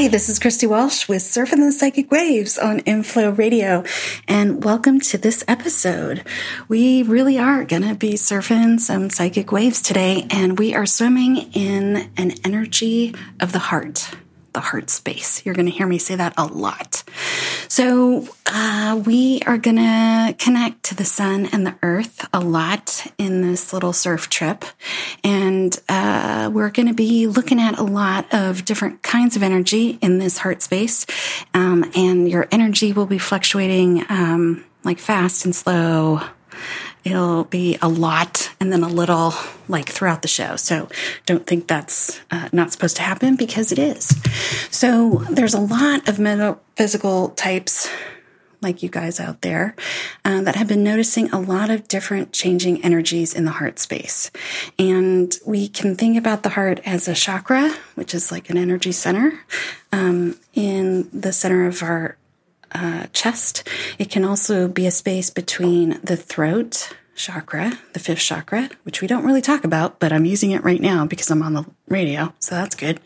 Hi, this is Christy Walsh with Surfing the Psychic Waves on Inflow Radio, and welcome to this episode. We really are going to be surfing some psychic waves today, and we are swimming in an energy of the heart the heart space. You're going to hear me say that a lot. So, uh, we are going to connect to the sun and the earth a lot in this little surf trip. And uh, we're going to be looking at a lot of different kinds of energy in this heart space. Um, and your energy will be fluctuating um, like fast and slow it'll be a lot and then a little like throughout the show. So don't think that's uh, not supposed to happen because it is. So there's a lot of metaphysical types like you guys out there uh, that have been noticing a lot of different changing energies in the heart space. And we can think about the heart as a chakra, which is like an energy center um, in the center of our uh, chest. It can also be a space between the throat chakra, the fifth chakra, which we don't really talk about, but I'm using it right now because I'm on the radio, so that's good.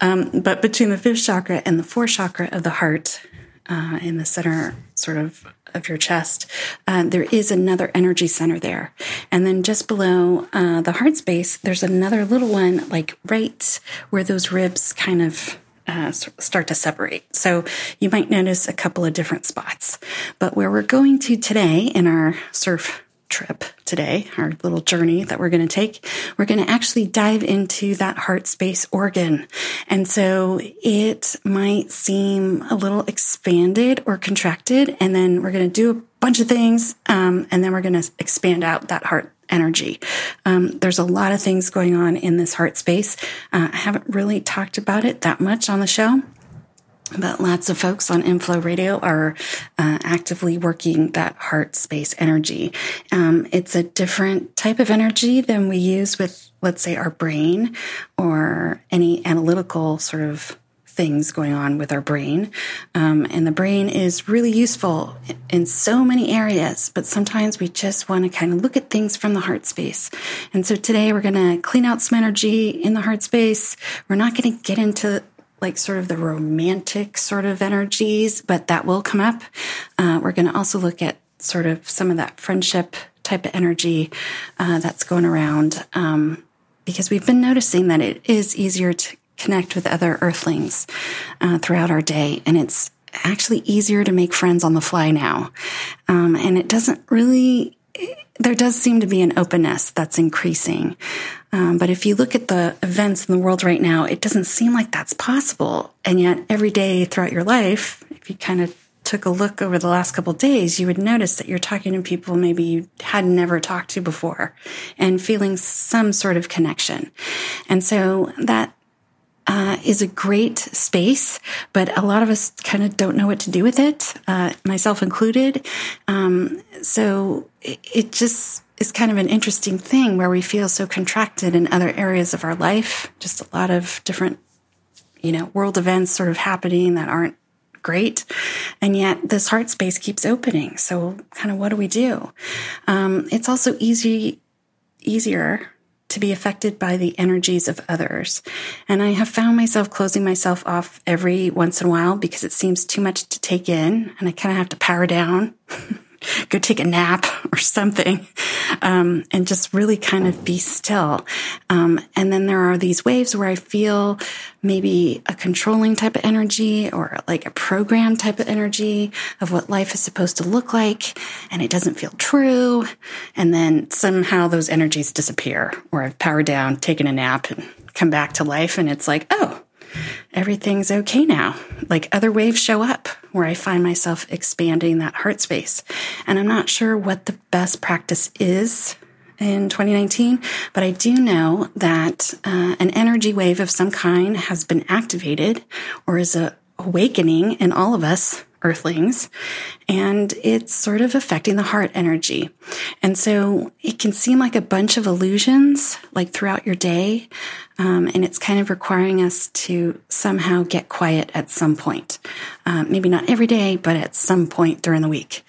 Um, but between the fifth chakra and the fourth chakra of the heart, uh, in the center, sort of of your chest, uh, there is another energy center there, and then just below uh, the heart space, there's another little one, like right where those ribs kind of uh, start to separate. So you might notice a couple of different spots. But where we're going to today in our surf trip today, our little journey that we're going to take, we're going to actually dive into that heart space organ. And so it might seem a little expanded or contracted. And then we're going to do a bunch of things. Um, and then we're going to expand out that heart energy. Um, there's a lot of things going on in this heart space. Uh, I haven't really talked about it that much on the show. But lots of folks on Inflow Radio are uh, actively working that heart space energy. Um, it's a different type of energy than we use with, let's say, our brain or any analytical sort of things going on with our brain. Um, and the brain is really useful in so many areas, but sometimes we just want to kind of look at things from the heart space. And so today we're going to clean out some energy in the heart space. We're not going to get into like sort of the romantic sort of energies, but that will come up. Uh, we're going to also look at sort of some of that friendship type of energy uh, that's going around um, because we've been noticing that it is easier to connect with other earthlings uh, throughout our day. And it's actually easier to make friends on the fly now. Um, and it doesn't really, there does seem to be an openness that's increasing. Um, but if you look at the events in the world right now, it doesn't seem like that's possible. And yet, every day throughout your life, if you kind of took a look over the last couple days, you would notice that you're talking to people maybe you had never talked to before and feeling some sort of connection. And so that uh, is a great space, but a lot of us kind of don't know what to do with it, uh, myself included. Um, so it, it just is kind of an interesting thing where we feel so contracted in other areas of our life. Just a lot of different, you know, world events sort of happening that aren't great. And yet this heart space keeps opening. So kind of what do we do? Um, it's also easy, easier to be affected by the energies of others. And I have found myself closing myself off every once in a while because it seems too much to take in and I kind of have to power down. go take a nap or something, um, and just really kind of be still. Um, and then there are these waves where I feel maybe a controlling type of energy or like a program type of energy of what life is supposed to look like, and it doesn't feel true. And then somehow those energies disappear, or I've powered down, taken a nap, and come back to life, and it's like, oh, everything's okay now. Like other waves show up where I find myself expanding that heart space. And I'm not sure what the best practice is in 2019, but I do know that uh, an energy wave of some kind has been activated or is a awakening in all of us earthlings and it's sort of affecting the heart energy. And so it can seem like a bunch of illusions like throughout your day. Um, and it's kind of requiring us to somehow get quiet at some point. Um, maybe not every day, but at some point during the week.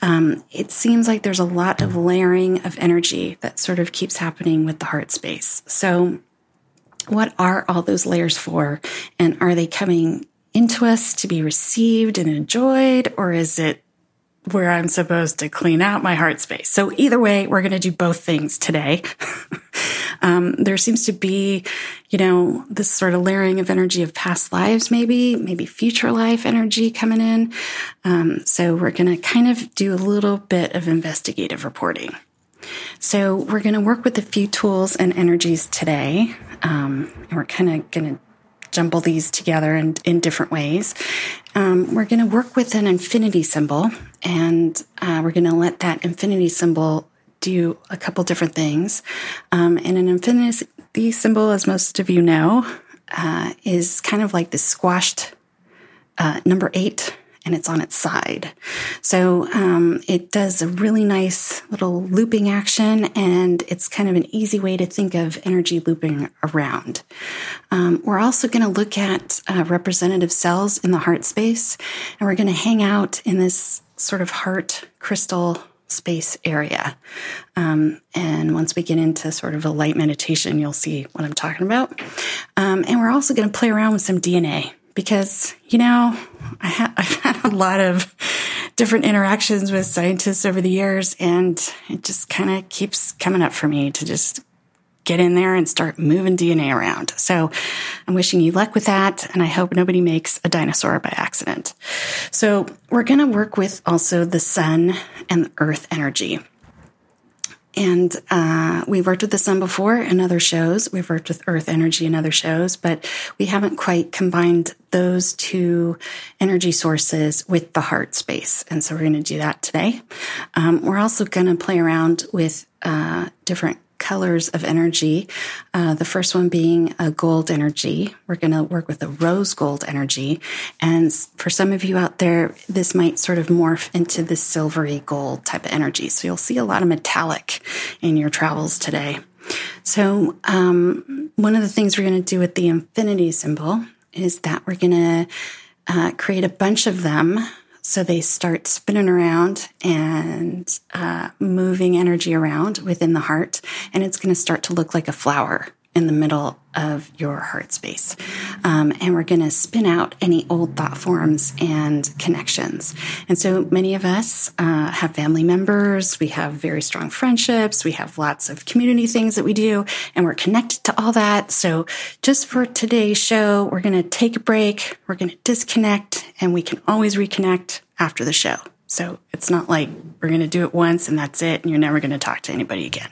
Um, it seems like there's a lot of layering of energy that sort of keeps happening with the heart space. So what are all those layers for? And are they coming into us to be received and enjoyed, or is it where I'm supposed to clean out my heart space? So either way, we're going to do both things today. um, there seems to be, you know, this sort of layering of energy of past lives, maybe, maybe future life energy coming in. Um, so we're going to kind of do a little bit of investigative reporting. So we're going to work with a few tools and energies today. Um, and we're kind of going to jumble these together in, in different ways. Um, we're going to work with an infinity symbol, and uh, we're going to let that infinity symbol do a couple different things. Um, and an infinity symbol, as most of you know, uh, is kind of like the squashed uh, number eight and it's on its side. So um, it does a really nice little looping action, and it's kind of an easy way to think of energy looping around. Um, we're also going to look at uh, representative cells in the heart space, and we're going to hang out in this sort of heart crystal space area. Um, and once we get into sort of a light meditation, you'll see what I'm talking about. Um, and we're also going to play around with some DNA because, you know, I ha- a lot of different interactions with scientists over the years, and it just kind of keeps coming up for me to just get in there and start moving DNA around. So I'm wishing you luck with that, and I hope nobody makes a dinosaur by accident. So we're going to work with also the sun and the earth energy. And uh, we've worked with the sun before in other shows. We've worked with earth energy in other shows, but we haven't quite combined those two energy sources with the heart space. And so we're going to do that today. Um, we're also going to play around with uh, different colors of energy. Uh, the first one being a gold energy. We're going to work with a rose gold energy. And for some of you out there, this might sort of morph into the silvery gold type of energy. So you'll see a lot of metallic in your travels today. So, um, one of the things we're going to do with the infinity symbol is that we're going to uh, create a bunch of them so they start spinning around and uh, moving energy around within the heart, and it's going to start to look like a flower in the middle of your heart space. Um, and we're going to spin out any old thought forms and connections. And so many of us uh, have family members, we have very strong friendships, we have lots of community things that we do, and we're connected to all that. So just for today's show, we're going to take a break, we're going to disconnect, and we can always reconnect after the show. So it's not like we're going to do it once and that's it, and you're never going to talk to anybody again.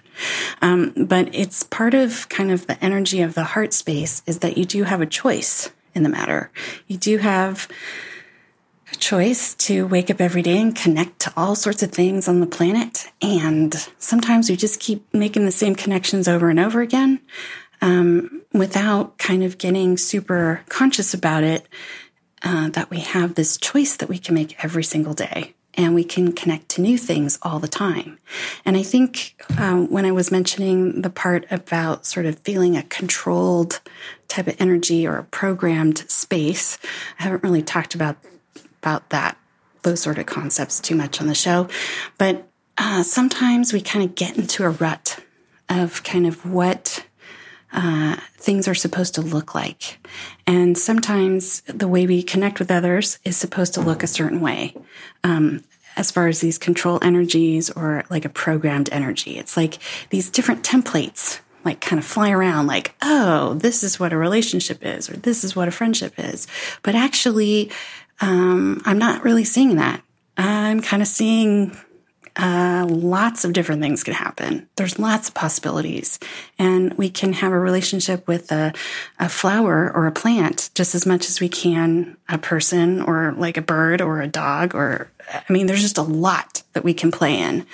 Um, but it's part of kind of the energy of the heart space is that you do have a choice in the matter. You do have a choice to wake up every day and connect to all sorts of things on the planet. And sometimes we just keep making the same connections over and over again um, without kind of getting super conscious about it. Uh, that we have this choice that we can make every single day and we can connect to new things all the time. And I think um, when I was mentioning the part about sort of feeling a controlled type of energy or a programmed space, I haven't really talked about about that those sort of concepts too much on the show, but uh, sometimes we kind of get into a rut of kind of what uh, things are supposed to look like. And sometimes the way we connect with others is supposed to look a certain way. Um, as far as these control energies or like a programmed energy, it's like these different templates like kind of fly around like, oh, this is what a relationship is, or this is what a friendship is. But actually, um, I'm not really seeing that. I'm kind of seeing uh, lots of different things can happen. There's lots of possibilities. And we can have a relationship with a, a flower or a plant just as much as we can a person or like a bird or a dog or, I mean, there's just a lot that we can play in.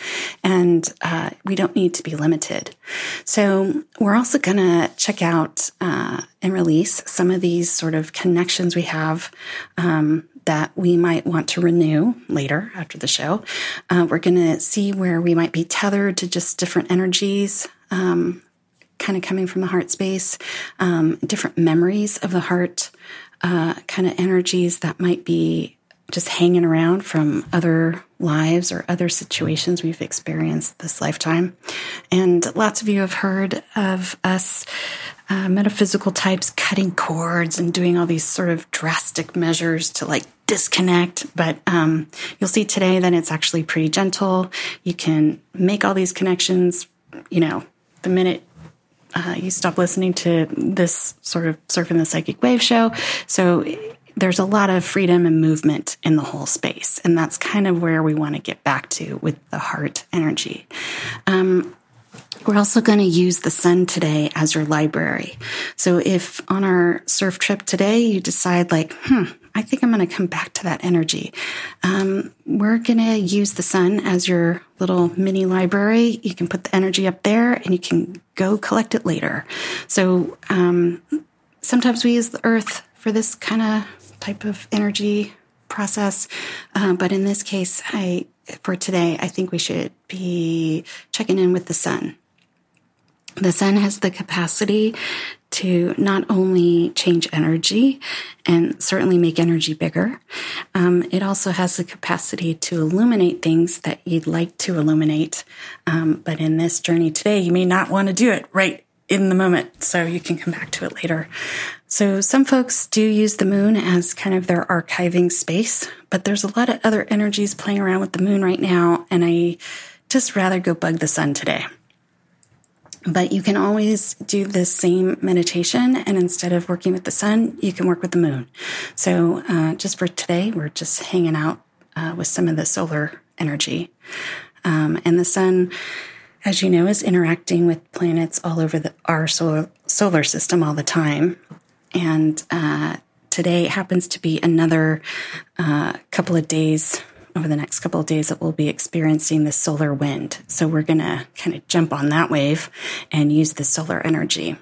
And uh, we don't need to be limited. So we're also going to check out uh, and release some of these sort of connections we have um, that we might want to renew later after the show. Uh, we're going to see where we might be tethered to just different energies. Um, kind of coming from the heart space, um, different memories of the heart, uh, kind of energies that might be just hanging around from other lives or other situations we've experienced this lifetime. And lots of you have heard of us uh, metaphysical types cutting cords and doing all these sort of drastic measures to like disconnect. But um, you'll see today that it's actually pretty gentle. You can make all these connections, you know, the minute uh, you stop listening to this sort of surfing the psychic wave show. So there's a lot of freedom and movement in the whole space. And that's kind of where we want to get back to with the heart energy. Um, we're also going to use the sun today as your library. So if on our surf trip today you decide like, hmm, I think I'm going to come back to that energy. Um, we're going to use the sun as your little mini library. You can put the energy up there and you can go collect it later. So um, sometimes we use the earth for this kind of type of energy process. Uh, but in this case, I, for today, I think we should be checking in with the sun. The sun has the capacity to not only change energy and certainly make energy bigger, um, it also has the capacity to illuminate things that you'd like to illuminate. Um, but in this journey today, you may not want to do it right in the moment, so you can come back to it later. So some folks do use the moon as kind of their archiving space, but there's a lot of other energies playing around with the moon right now, and I just rather go bug the sun today. But you can always do the same meditation, and instead of working with the sun, you can work with the moon. So uh, just for today, we're just hanging out uh, with some of the solar energy. Um, and the sun as you know, is interacting with planets all over the, our solar, solar system all the time. And uh, today happens to be another uh, couple of days over the next couple of days that we'll be experiencing the solar wind. So we're going to kind of jump on that wave and use the solar energy.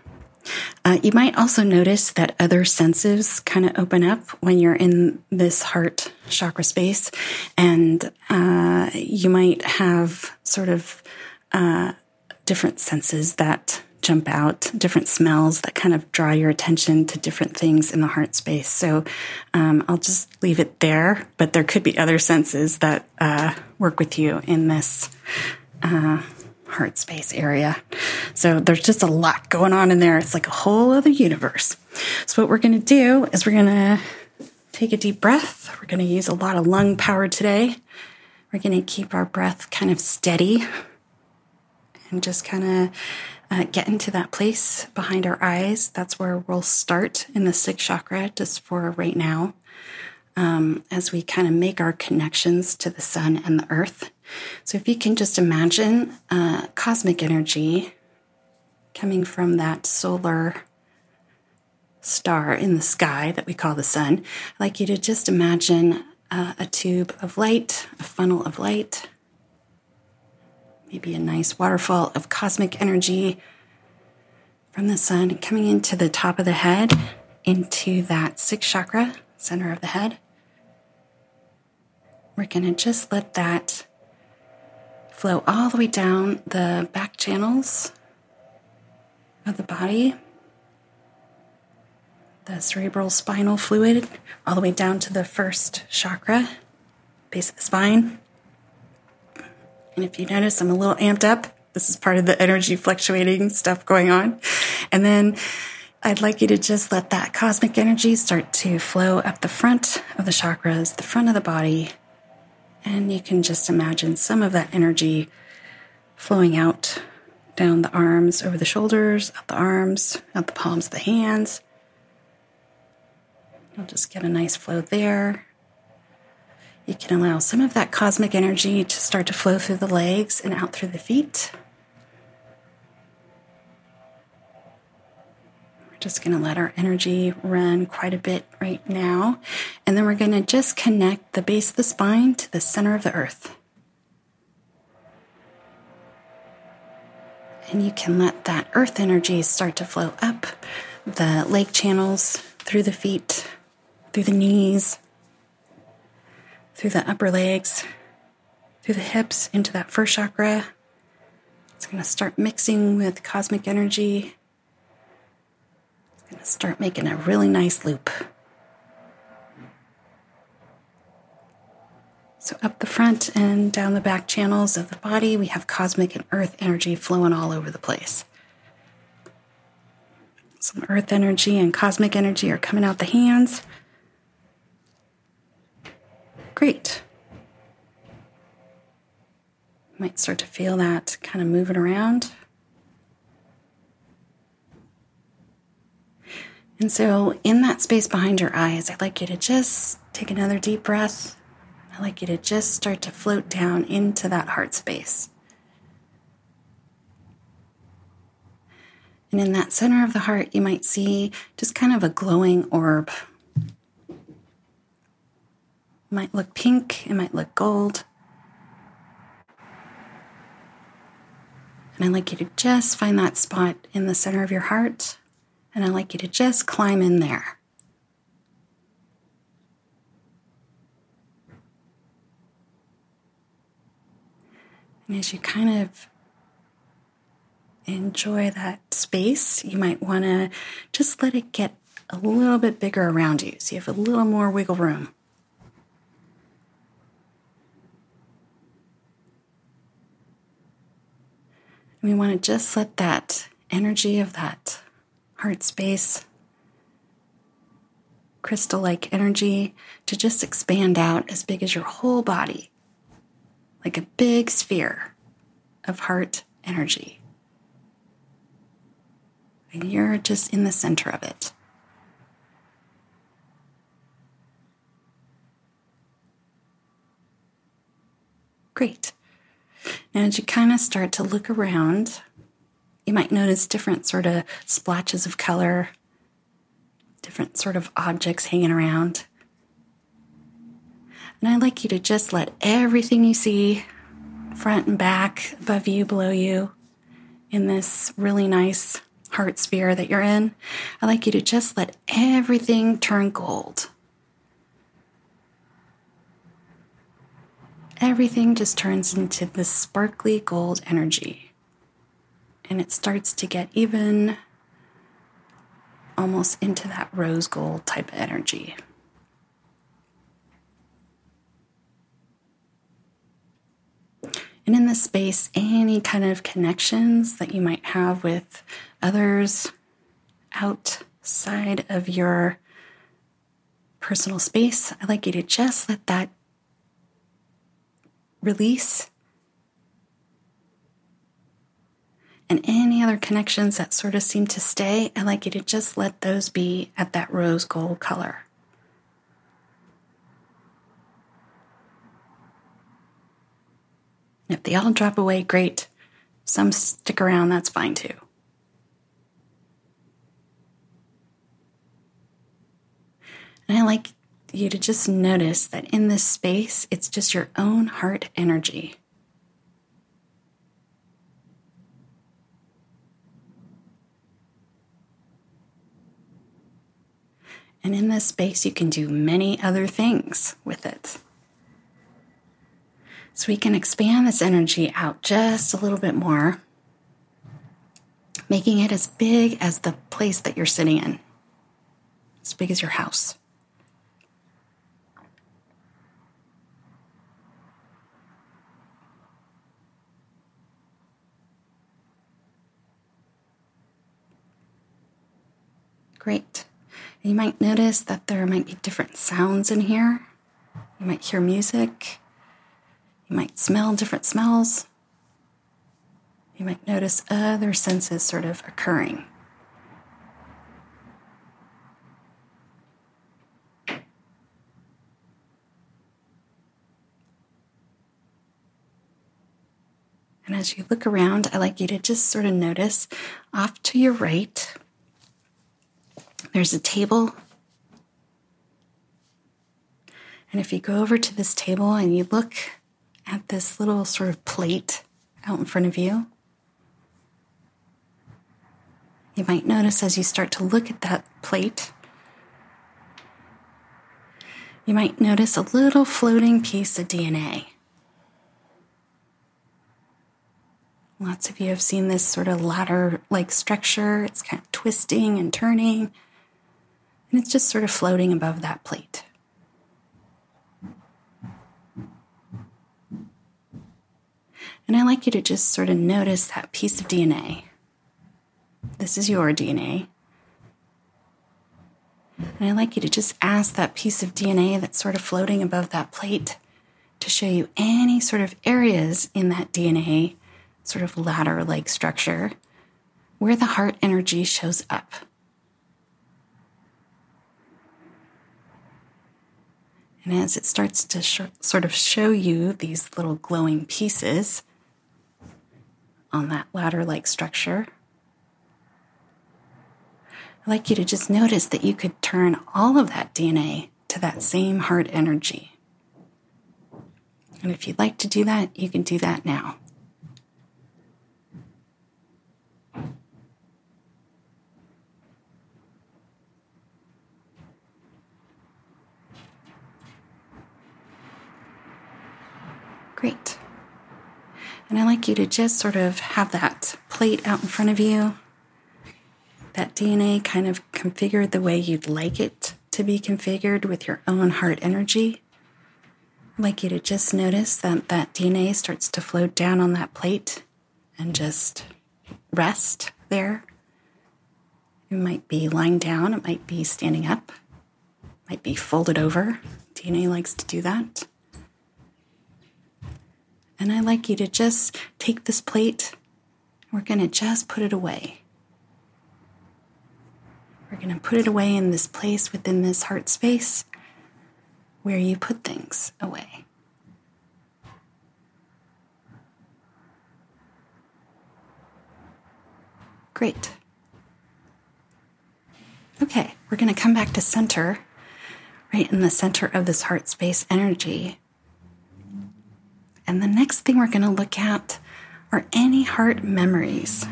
Uh, you might also notice that other senses kind of open up when you're in this heart chakra space, and uh, you might have sort of uh, different senses that jump out, different smells that kind of draw your attention to different things in the heart space. So um, I'll just leave it there, but there could be other senses that uh, work with you in this uh, heart space area. So there's just a lot going on in there. It's like a whole other universe. So what we're going to do is we're going to take a deep breath. We're going to use a lot of lung power today. We're going to keep our breath kind of steady and just kind of uh, get into that place behind our eyes. That's where we'll start in the sixth chakra, just for right now, um, as we kind of make our connections to the sun and the earth. So, if you can just imagine uh, cosmic energy coming from that solar star in the sky that we call the sun, I'd like you to just imagine uh, a tube of light, a funnel of light maybe a nice waterfall of cosmic energy from the sun coming into the top of the head, into that sixth chakra, center of the head. We're going to just let that flow all the way down the back channels of the body, the cerebral spinal fluid, all the way down to the first chakra, base of the spine. And if you notice, I'm a little amped up. This is part of the energy fluctuating stuff going on. And then I'd like you to just let that cosmic energy start to flow up the front of the chakras, the front of the body. And you can just imagine some of that energy flowing out down the arms, over the shoulders, out the arms, out the palms of the hands. You'll just get a nice flow there. You can allow some of that cosmic energy to start to flow through the legs and out through the feet. We're just going to let our energy run quite a bit right now. And then we're going to just connect the base of the spine to the center of the earth. And you can let that earth energy start to flow up the leg channels through the feet, through the knees, through the upper legs, through the hips into that first chakra. It's going to start mixing with cosmic energy. It's going to start making a really nice loop. So, up the front and down the back channels of the body, we have cosmic and earth energy flowing all over the place. Some earth energy and cosmic energy are coming out the hands. Great. Might start to feel that kind of moving around. And so, in that space behind your eyes, I'd like you to just take another deep breath. I'd like you to just start to float down into that heart space. And in that center of the heart, you might see just kind of a glowing orb. It might look pink, it might look gold. And I'd like you to just find that spot in the center of your heart, and I'd like you to just climb in there. And as you kind of enjoy that space, you might want to just let it get a little bit bigger around you so you have a little more wiggle room. We want to just let that energy of that heart space, crystal like energy, to just expand out as big as your whole body like a big sphere of heart energy. And you're just in the center of it. Great. Now, as you kind of start to look around, you might notice different sort of splotches of color, different sort of objects hanging around. And I'd like you to just let everything you see, front and back, above you, below you, in this really nice heart sphere that you're in, I'd like you to just let everything turn gold. Everything just turns into this sparkly gold energy. And it starts to get even almost into that rose gold type of energy. And in this space, any kind of connections that you might have with others outside of your personal space, I'd like you to just let that release. And any other connections that sort of seem to stay, I'd like you to just let those be at that rose gold color. If they all drop away, great. Some stick around, that's fine too. And I like you to just notice that in this space, it's just your own heart energy. And in this space, you can do many other things with it. So we can expand this energy out just a little bit more, making it as big as the place that you're sitting in, as big as your house. Great. You might notice that there might be different sounds in here. You might hear music. You might smell different smells. You might notice other senses sort of occurring. And as you look around, I like you to just sort of notice off to your right, there's a table. And if you go over to this table and you look at this little sort of plate out in front of you. You might notice as you start to look at that plate, you might notice a little floating piece of DNA. Lots of you have seen this sort of ladder like structure. It's kind of twisting and turning, and it's just sort of floating above that plate. And I like you to just sort of notice that piece of DNA. This is your DNA. And I'd like you to just ask that piece of DNA that's sort of floating above that plate to show you any sort of areas in that DNA, sort of ladder like structure, where the heart energy shows up. And as it starts to sh- sort of show you these little glowing pieces on that ladder like structure, I'd like you to just notice that you could turn all of that DNA to that same heart energy. And if you'd like to do that, you can do that now. Great. And I'd like you to just sort of have that plate out in front of you that DNA kind of configured the way you'd like it to be configured with your own heart energy. I'd like you to just notice that that DNA starts to float down on that plate and just rest there. It might be lying down, it might be standing up, might be folded over. DNA likes to do that. And I'd like you to just take this plate, we're going to just put it away. We're going to put it away in this place within this heart space where you put things away. Great. Okay, we're going to come back to center, right in the center of this heart space energy. And the next thing we're going to look at are any heart memories.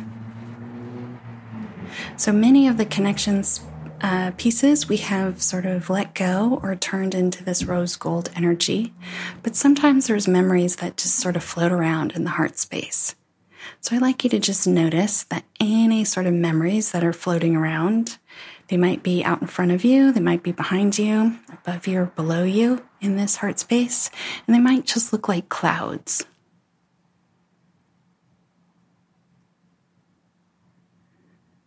So many of the connections uh, pieces we have sort of let go or turned into this rose gold energy, but sometimes there's memories that just sort of float around in the heart space. So I'd like you to just notice that any sort of memories that are floating around, they might be out in front of you, they might be behind you, above you, or below you in this heart space, and they might just look like clouds.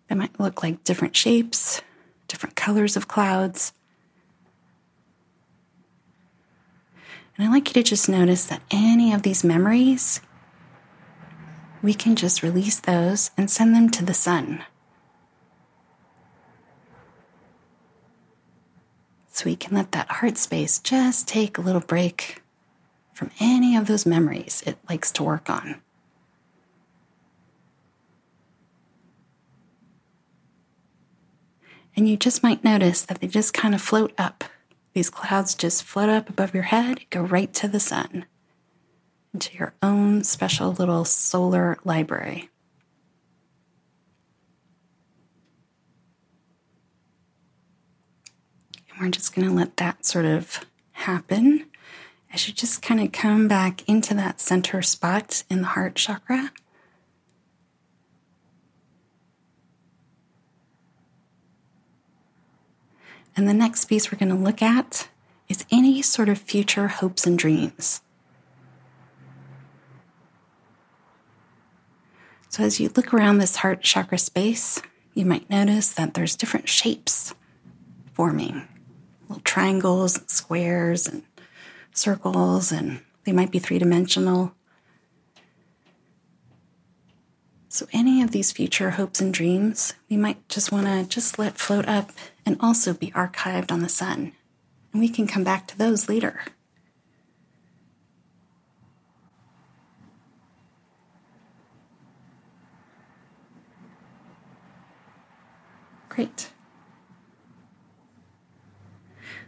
They might look like different shapes, different colors of clouds. And I'd like you to just notice that any of these memories, we can just release those and send them to the sun. So we can let that heart space just take a little break from any of those memories it likes to work on. And you just might notice that they just kind of float up. These clouds just float up above your head, go right to the sun, into your own special little solar library. We're just going to let that sort of happen as you just kind of come back into that center spot in the heart chakra. And the next piece we're going to look at is any sort of future hopes and dreams. So, as you look around this heart chakra space, you might notice that there's different shapes forming little triangles, and squares, and circles, and they might be three dimensional. So, any of these future hopes and dreams, we might just want to just let float up and also be archived on the sun. And we can come back to those later. Great.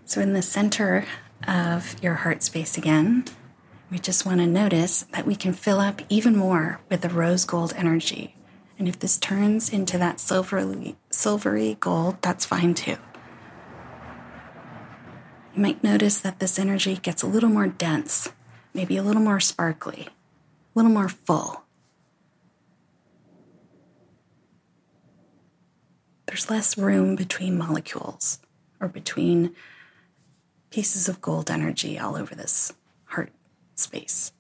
So, in the center of your heart space again, we just want to notice that we can fill up even more with the rose gold energy And if this turns into that silvery, silvery gold, that's fine too. You might notice that this energy gets a little more dense, maybe a little more sparkly, a little more full. There's less room between molecules or between pieces of gold energy all over this heart space.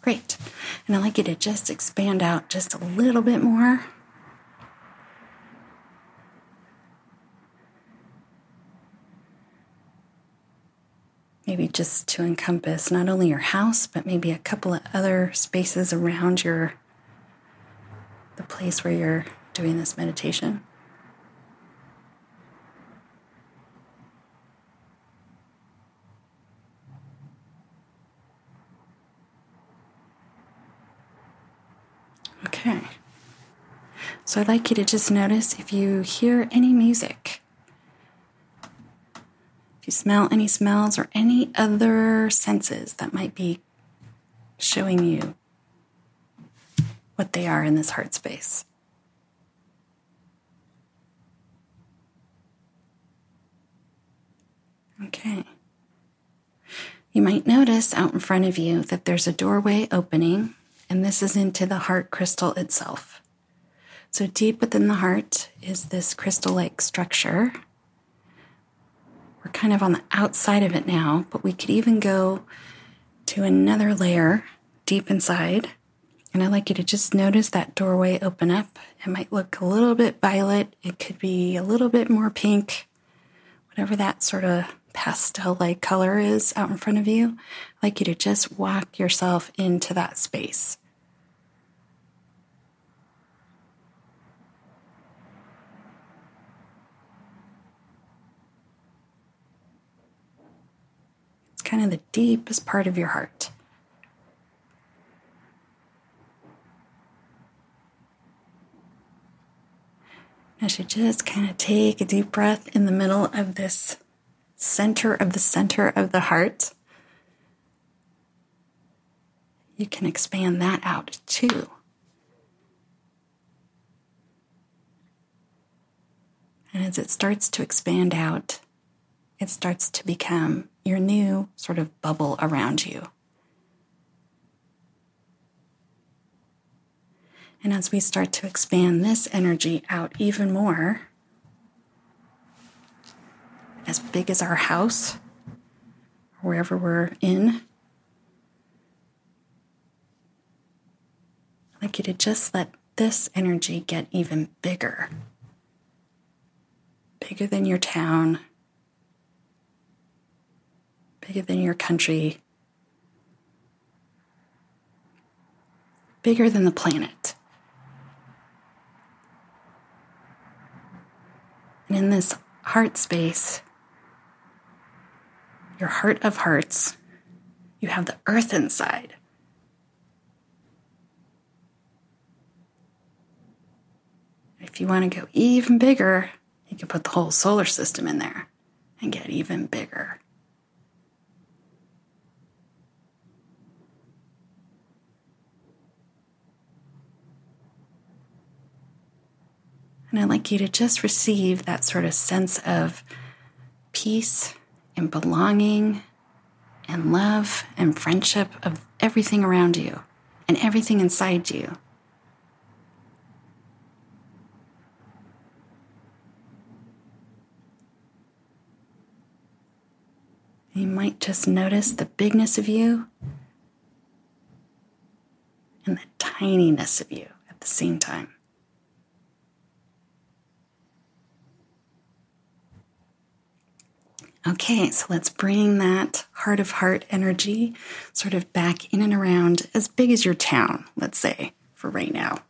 Great. And I'd like you to just expand out just a little bit more. Maybe just to encompass not only your house, but maybe a couple of other spaces around your the place where you're doing this meditation. Okay. So I'd like you to just notice if you hear any music, if you smell any smells or any other senses that might be showing you what they are in this heart space. Okay. You might notice out in front of you that there's a doorway opening and this is into the heart crystal itself. So, deep within the heart is this crystal like structure. We're kind of on the outside of it now, but we could even go to another layer deep inside. And I'd like you to just notice that doorway open up. It might look a little bit violet, it could be a little bit more pink, whatever that sort of pastel like color is out in front of you. I'd like you to just walk yourself into that space. It's kind of the deepest part of your heart. I should just kind of take a deep breath in the middle of this center of the center of the heart. You can expand that out too. And as it starts to expand out, it starts to become your new sort of bubble around you. And as we start to expand this energy out even more, as big as our house, wherever we're in, I'd like you to just let this energy get even bigger. Bigger than your town, bigger than your country, bigger than the planet. And in this heart space, your heart of hearts, you have the earth inside. If you want to go even bigger, you can put the whole solar system in there and get even bigger. And I'd like you to just receive that sort of sense of peace and belonging and love and friendship of everything around you and everything inside you. You might just notice the bigness of you and the tininess of you at the same time. Okay, so let's bring that heart of heart energy sort of back in and around as big as your town, let's say, for right now.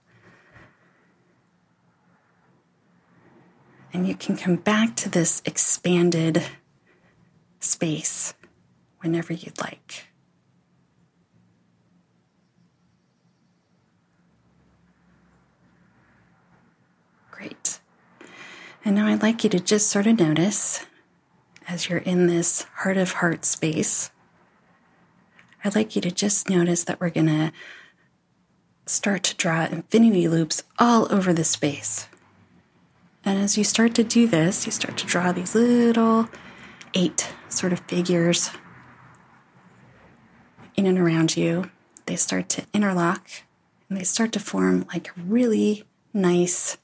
And you can come back to this expanded space whenever you'd like. Great. And now I'd like you to just sort of notice as you're in this heart of heart space, I'd like you to just notice that we're going to start to draw infinity loops all over the space. And as you start to do this, you start to draw these little eight sort of figures in and around you. They start to interlock and they start to form like a really nice,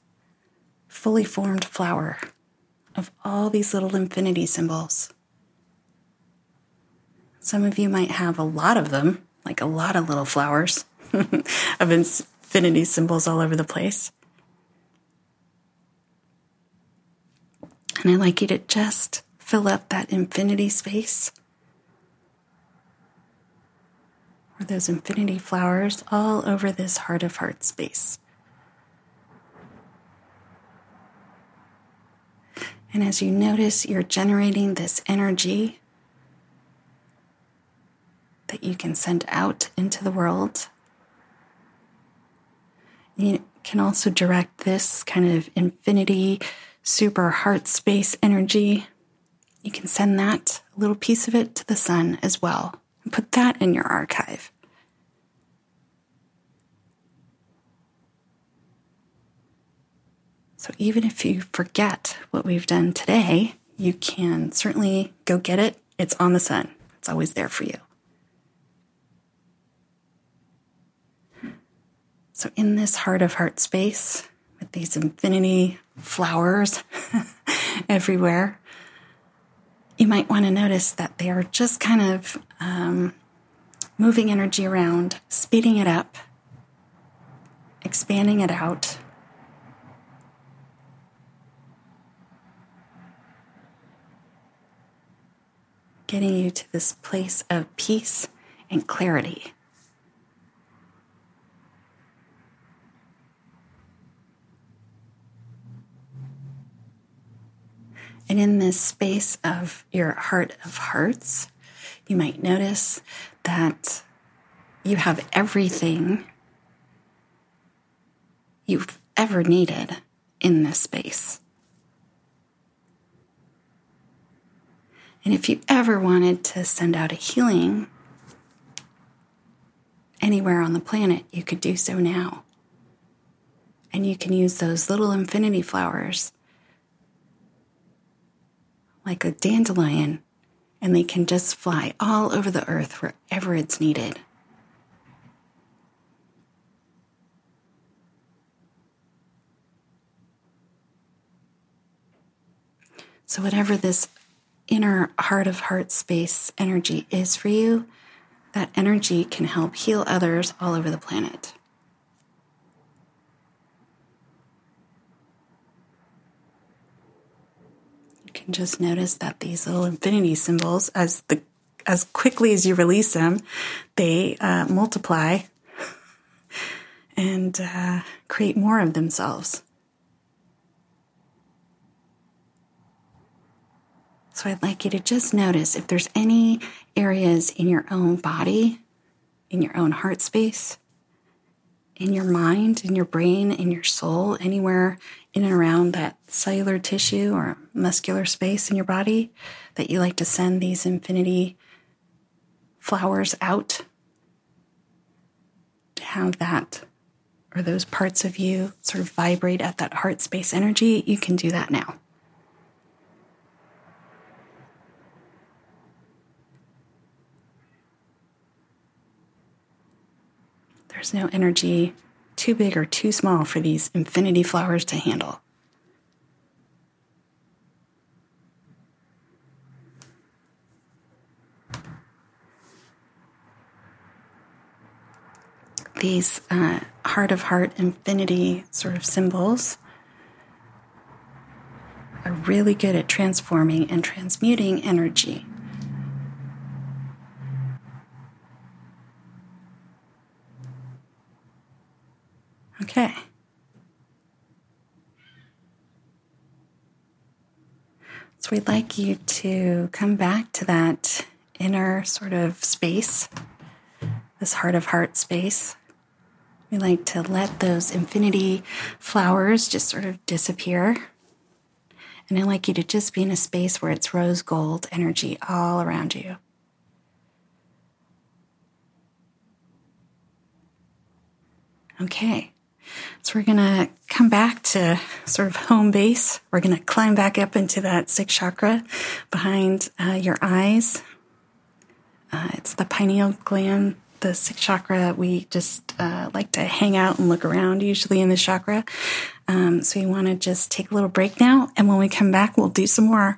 fully formed flower of all these little infinity symbols. Some of you might have a lot of them, like a lot of little flowers of infinity symbols all over the place. And I'd like you to just fill up that infinity space or those infinity flowers all over this heart of heart space. And as you notice, you're generating this energy that you can send out into the world. You can also direct this kind of infinity, super heart space energy. You can send that, little piece of it, to the sun as well, and put that in your archive. So even if you forget what we've done today, you can certainly go get it. It's on the sun, it's always there for you. So, in this heart of heart space, with these infinity flowers everywhere, you might want to notice that they are just kind of um, moving energy around, speeding it up, expanding it out getting you to this place of peace and clarity. And in this space of your heart of hearts, you might notice that you have everything you've ever needed in this space. And if you ever wanted to send out a healing anywhere on the planet, you could do so now. And you can use those little infinity flowers like a dandelion, and they can just fly all over the earth wherever it's needed. So, whatever this inner heart of heart space energy is for you, that energy can help heal others all over the planet. You can just notice that these little infinity symbols, as the as quickly as you release them, they uh, multiply and uh, create more of themselves. So I'd like you to just notice if there's any areas in your own body, in your own heart space, in your mind, in your brain, in your soul, anywhere in and around that cellular tissue or muscular space in your body that you like to send these infinity flowers out to have that or those parts of you sort of vibrate at that heart space energy, you can do that now. There's no energy too big or too small for these infinity flowers to handle. These uh, heart of heart infinity sort of symbols are really good at transforming and transmuting energy. Okay. So we'd like you to come back to that inner sort of space, this heart of heart space. We like to let those infinity flowers just sort of disappear. And I'd like you to just be in a space where it's rose gold energy all around you. Okay. So we're going to come back to sort of home base. We're going to climb back up into that sixth chakra behind uh, your eyes. Uh, it's the pineal gland, the sixth chakra. We just uh, like to hang out and look around usually in this chakra. Um, so you want to just take a little break now. And when we come back, we'll do some more.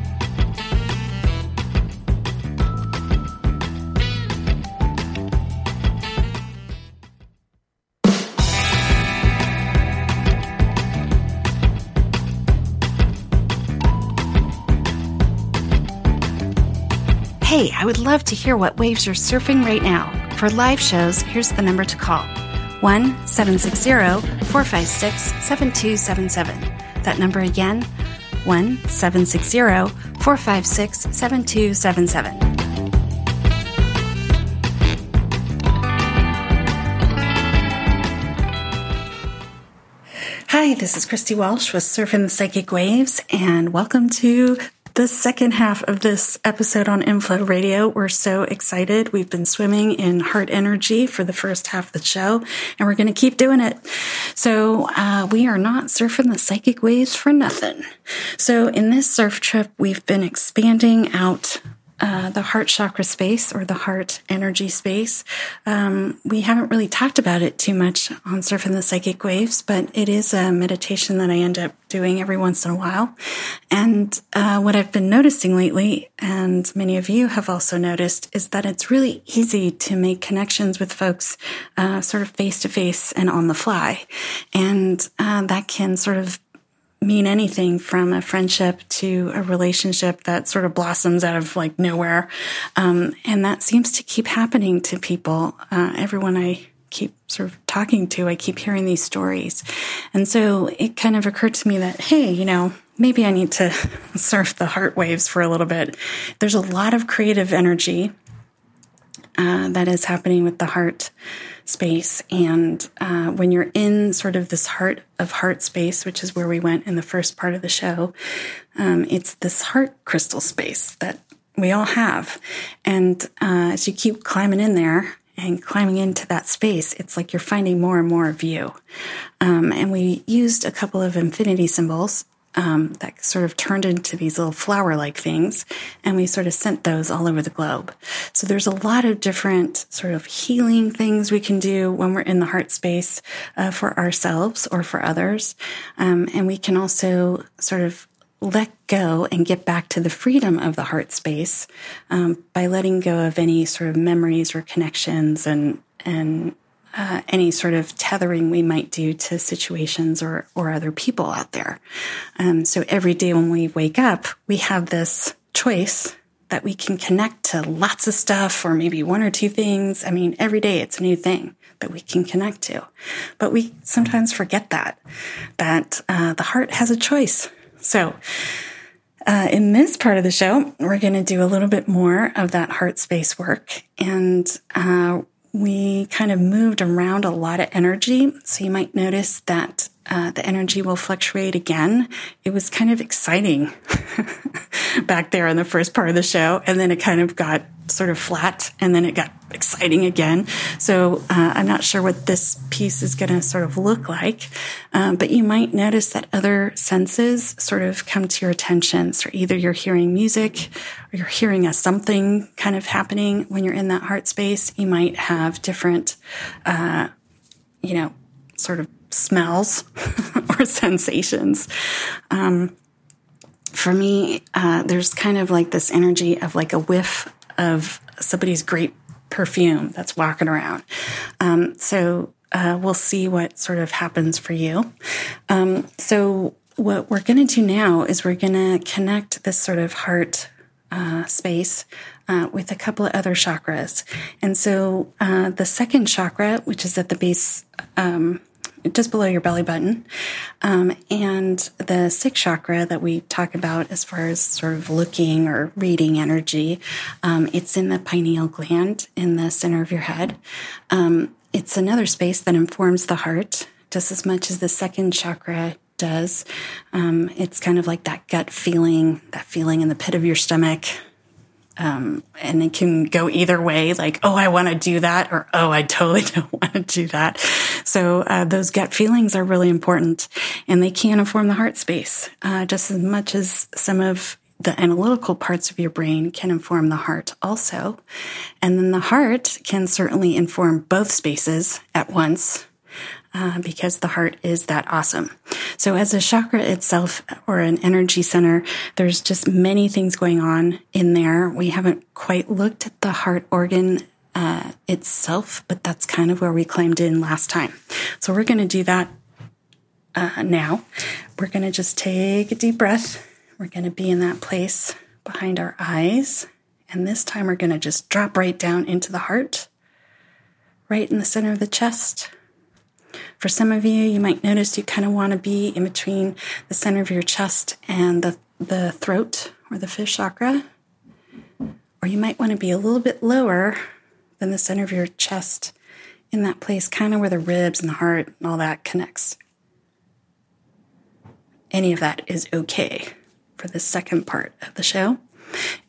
Hey, I would love to hear what waves you're surfing right now. For live shows, here's the number to call 1 760 456 7277. That number again 1 760 456 7277. Hi, this is Christy Walsh with Surfing the Psychic Waves, and welcome to the second half of this episode on Inflow Radio. We're so excited. We've been swimming in heart energy for the first half of the show, and we're going to keep doing it. So, uh, we are not surfing the psychic waves for nothing. So, in this surf trip, we've been expanding out uh, the heart chakra space or the heart energy space. Um, we haven't really talked about it too much on Surfing the Psychic Waves, but it is a meditation that I end up doing every once in a while. And uh, what I've been noticing lately, and many of you have also noticed, is that it's really easy to make connections with folks uh, sort of face to face and on the fly. And uh, that can sort of mean anything from a friendship to a relationship that sort of blossoms out of like nowhere. Um, and that seems to keep happening to people. Uh, everyone I keep sort of talking to, I keep hearing these stories. And so it kind of occurred to me that, hey, you know, maybe I need to surf the heart waves for a little bit. There's a lot of creative energy uh, that is happening with the heart space. And uh, when you're in sort of this heart of heart space, which is where we went in the first part of the show, um, it's this heart crystal space that we all have. And uh, as you keep climbing in there, and climbing into that space, it's like you're finding more and more of you. Um, and we used a couple of infinity symbols um, that sort of turned into these little flower like things. And we sort of sent those all over the globe. So there's a lot of different sort of healing things we can do when we're in the heart space uh, for ourselves or for others. Um, and we can also sort of let go and get back to the freedom of the heart space um, by letting go of any sort of memories or connections and and uh, any sort of tethering we might do to situations or or other people out there. Um, so every day when we wake up, we have this choice that we can connect to lots of stuff or maybe one or two things. I mean, every day it's a new thing that we can connect to, but we sometimes forget that that uh, the heart has a choice. So. Uh, in this part of the show, we're going to do a little bit more of that heart space work. And uh, kind of moved around a lot of energy. So you might notice that uh, the energy will fluctuate again. It was kind of exciting back there in the first part of the show, and then it kind of got sort of flat, and then it got exciting again. So uh, I'm not sure what this piece is going to sort of look like, um, but you might notice that other senses sort of come to your attention. So either you're hearing music, or you're hearing a something kind of happening when you're in that heart space. You might have different, uh, you know, sort of smells or sensations. Um, for me, uh, there's kind of like this energy of like a whiff of somebody's great perfume that's walking around. Um, so uh, we'll see what sort of happens for you. Um, so what we're going to do now is we're going to connect this sort of heart uh, space uh, with a couple of other chakras. And so uh, the second chakra, which is at the base, um, just below your belly button, um, and the sixth chakra that we talk about as far as sort of looking or reading energy, um, it's in the pineal gland in the center of your head. Um, it's another space that informs the heart just as much as the second chakra does. Um, it's kind of like that gut feeling, that feeling in the pit of your stomach. Um, and it can go either way, like, oh, I want to do that, or oh, I totally don't want to do that. So uh, those gut feelings are really important, and they can inform the heart space uh, just as much as some of the analytical parts of your brain can inform the heart also. And then the heart can certainly inform both spaces at once uh, because the heart is that awesome. So as a chakra itself or an energy center, there's just many things going on in there. We haven't quite looked at the heart organ uh, itself, but that's kind of where we climbed in last time. So we're going to do that uh, now. We're going to just take a deep breath. We're going to be in that place behind our eyes. And this time we're going to just drop right down into the heart, right in the center of the chest. For some of you, you might notice you kind of want to be in between the center of your chest and the, the throat or the fifth chakra. Or you might want to be a little bit lower than the center of your chest in that place, kind of where the ribs and the heart and all that connects. Any of that is okay for the second part of the show.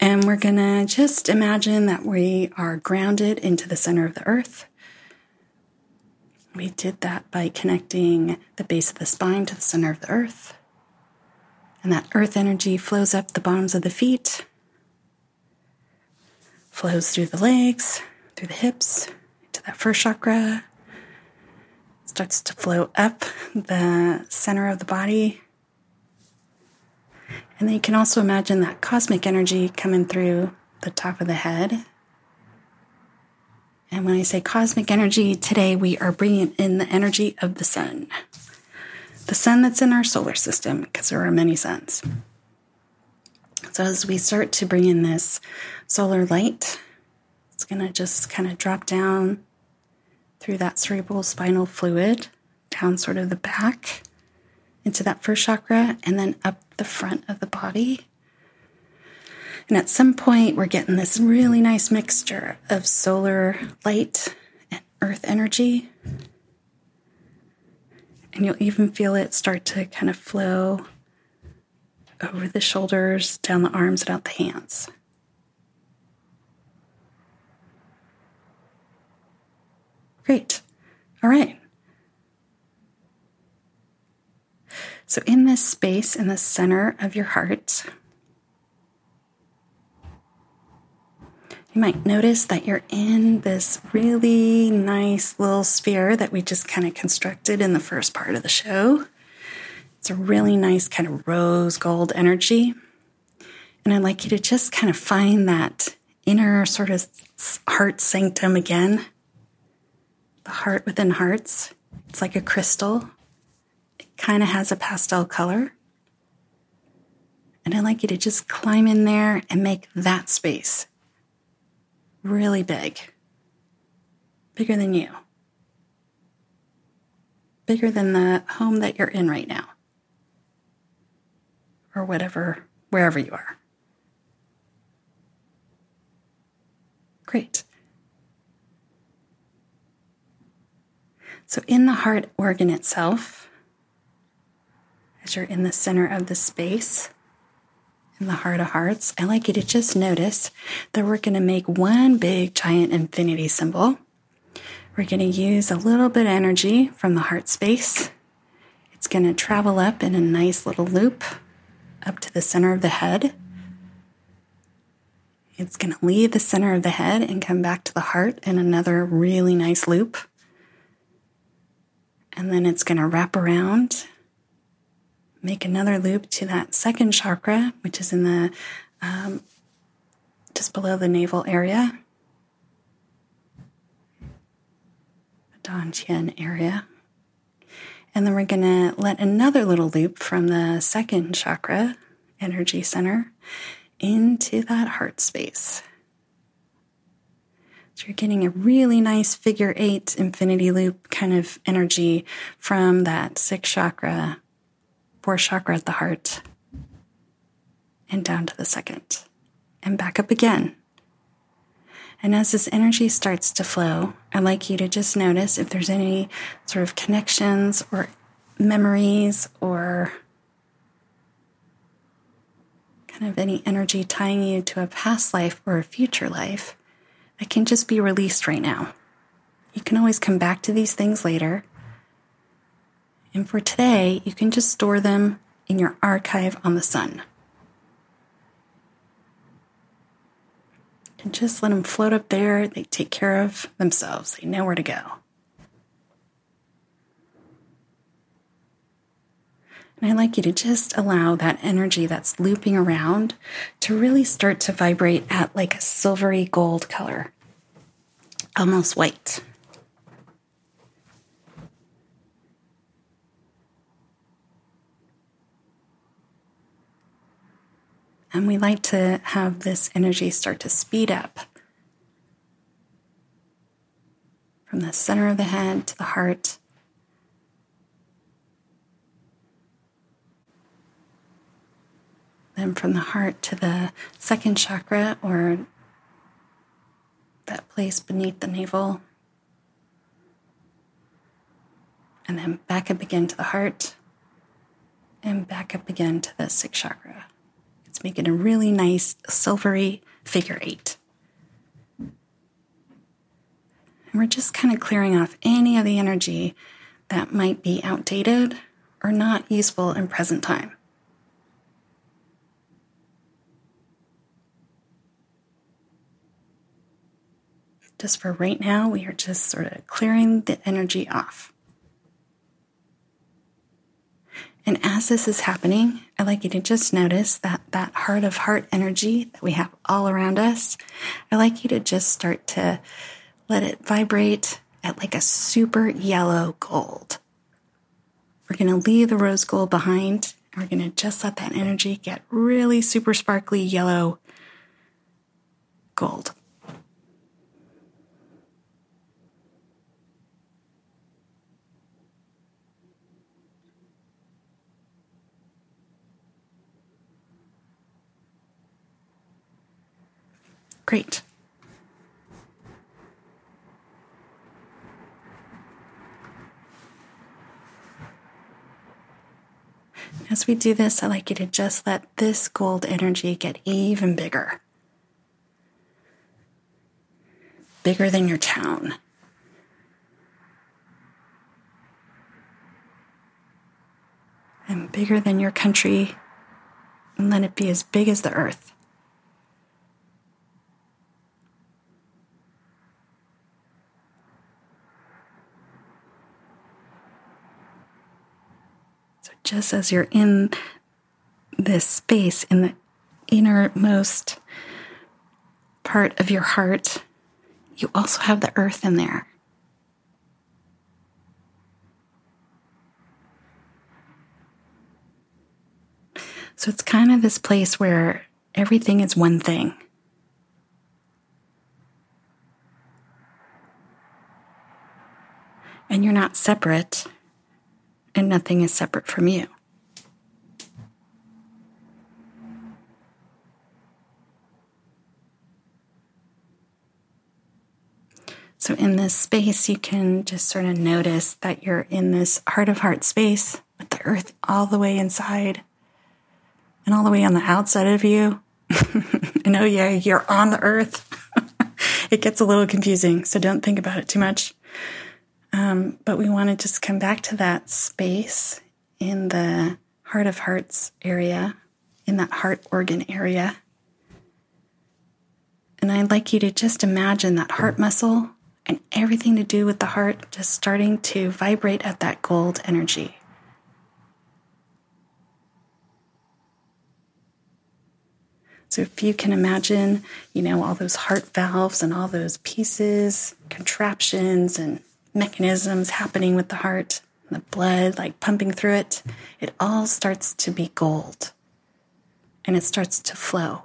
And we're going to just imagine that we are grounded into the center of the earth. We did that by connecting the base of the spine to the center of the earth. And that earth energy flows up the bottoms of the feet, flows through the legs, through the hips, to that first chakra, starts to flow up the center of the body. And then you can also imagine that cosmic energy coming through the top of the head and when I say cosmic energy, today we are bringing in the energy of the sun. The sun that's in our solar system, because there are many suns. So as we start to bring in this solar light, it's going to just kind of drop down through that cerebral spinal fluid, down sort of the back into that first chakra, and then up the front of the body and at some point, we're getting this really nice mixture of solar light and earth energy. And you'll even feel it start to kind of flow over the shoulders, down the arms, and out the hands. Great. All right. So, in this space in the center of your heart, You might notice that you're in this really nice little sphere that we just kind of constructed in the first part of the show. It's a really nice kind of rose gold energy. And I'd like you to just kind of find that inner sort of heart sanctum again. The heart within hearts. It's like a crystal. It kind of has a pastel color. And I'd like you to just climb in there and make that space really big, bigger than you, bigger than the home that you're in right now, or whatever, wherever you are. Great. So, in the heart organ itself, as you're in the center of the space, in the heart of hearts, I like you to just notice that we're going to make one big giant infinity symbol. We're going to use a little bit of energy from the heart space. It's going to travel up in a nice little loop up to the center of the head. It's going to leave the center of the head and come back to the heart in another really nice loop. And then it's going to wrap around make another loop to that second chakra, which is in the um, just below the navel area, the Dantian area. And then we're going to let another little loop from the second chakra energy center into that heart space. So you're getting a really nice figure eight infinity loop kind of energy from that sixth chakra, fourth chakra at the heart, and down to the second, and back up again. And as this energy starts to flow, I'd like you to just notice if there's any sort of connections or memories or kind of any energy tying you to a past life or a future life that can just be released right now. You can always come back to these things later. And for today, you can just store them in your archive on the sun. And just let them float up there. They take care of themselves, they know where to go. And I'd like you to just allow that energy that's looping around to really start to vibrate at like a silvery gold color, almost white. And we like to have this energy start to speed up from the center of the head to the heart then from the heart to the second chakra or that place beneath the navel. And then back up again to the heart and back up again to the sixth chakra. It's making a really nice silvery figure eight. And we're just kind of clearing off any of the energy that might be outdated or not useful in present time. Just for right now, we are just sort of clearing the energy off. And as this is happening, I'd like you to just notice that that heart of heart energy that we have all around us, I'd like you to just start to let it vibrate at like a super yellow gold. We're going to leave the rose gold behind. And we're going to just let that energy get really super sparkly yellow gold. Great. As we do this, I like you to just let this gold energy get even bigger. Bigger than your town. And bigger than your country. And let it be as big as the earth. Just as you're in this space in the innermost part of your heart, you also have the earth in there. So it's kind of this place where everything is one thing. And you're not separate and nothing is separate from you. So, in this space, you can just sort of notice that you're in this heart of heart space with the earth all the way inside and all the way on the outside of you. and oh, yeah, you're on the earth. it gets a little confusing, so don't think about it too much. Um, but we want to just come back to that space in the heart of hearts area, in that heart organ area. And I'd like you to just imagine that heart muscle and everything to do with the heart just starting to vibrate at that gold energy. So if you can imagine, you know, all those heart valves and all those pieces, contraptions, and mechanisms happening with the heart, the blood like pumping through it, it all starts to be gold and it starts to flow.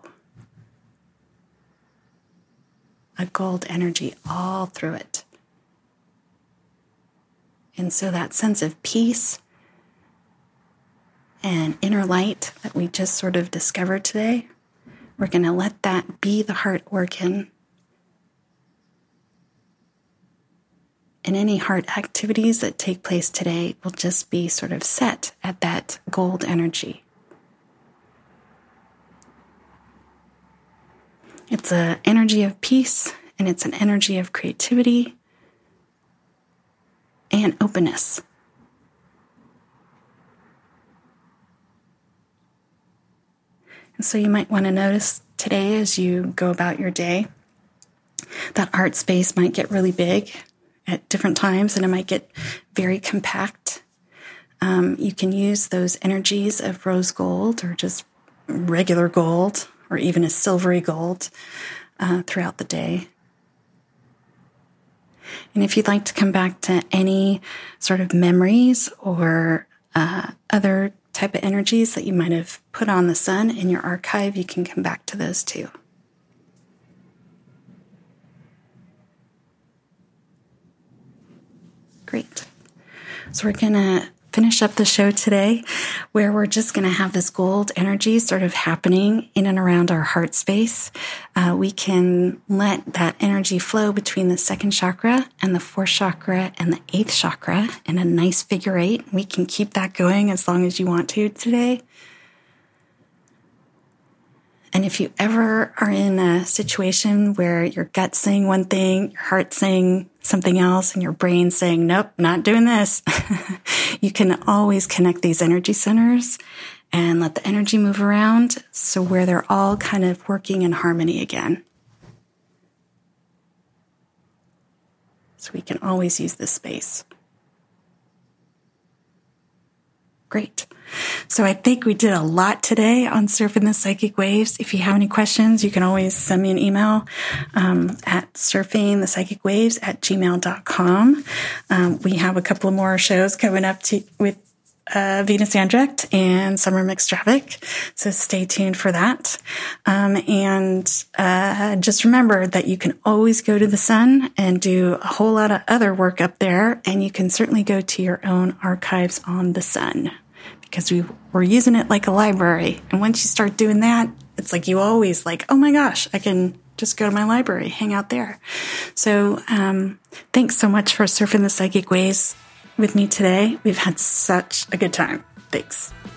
A gold energy all through it. And so that sense of peace and inner light that we just sort of discovered today, we're going to let that be the heart organ And any heart activities that take place today will just be sort of set at that gold energy. It's an energy of peace and it's an energy of creativity and openness. And so you might want to notice today as you go about your day that art space might get really big at different times and it might get very compact. Um, you can use those energies of rose gold or just regular gold or even a silvery gold uh, throughout the day. And if you'd like to come back to any sort of memories or uh, other type of energies that you might have put on the sun in your archive, you can come back to those too. Great. So we're going to finish up the show today where we're just going to have this gold energy sort of happening in and around our heart space. Uh, we can let that energy flow between the second chakra and the fourth chakra and the eighth chakra in a nice figure eight. We can keep that going as long as you want to today. And if you ever are in a situation where your gut's saying one thing, your heart's saying something else, and your brain's saying, nope, not doing this, you can always connect these energy centers and let the energy move around. So where they're all kind of working in harmony again. So we can always use this space. Great. So I think we did a lot today on surfing the psychic waves. If you have any questions, you can always send me an email um, at surfing at gmail.com. Um, we have a couple of more shows coming up to, with uh, Venus Andrecht and Summer McStravick. So stay tuned for that. Um, and uh, just remember that you can always go to the sun and do a whole lot of other work up there. And you can certainly go to your own archives on the sun because we were using it like a library. And once you start doing that, it's like you always like, oh my gosh, I can just go to my library, hang out there. So, um, thanks so much for surfing the psychic waves with me today. We've had such a good time. Thanks. Thanks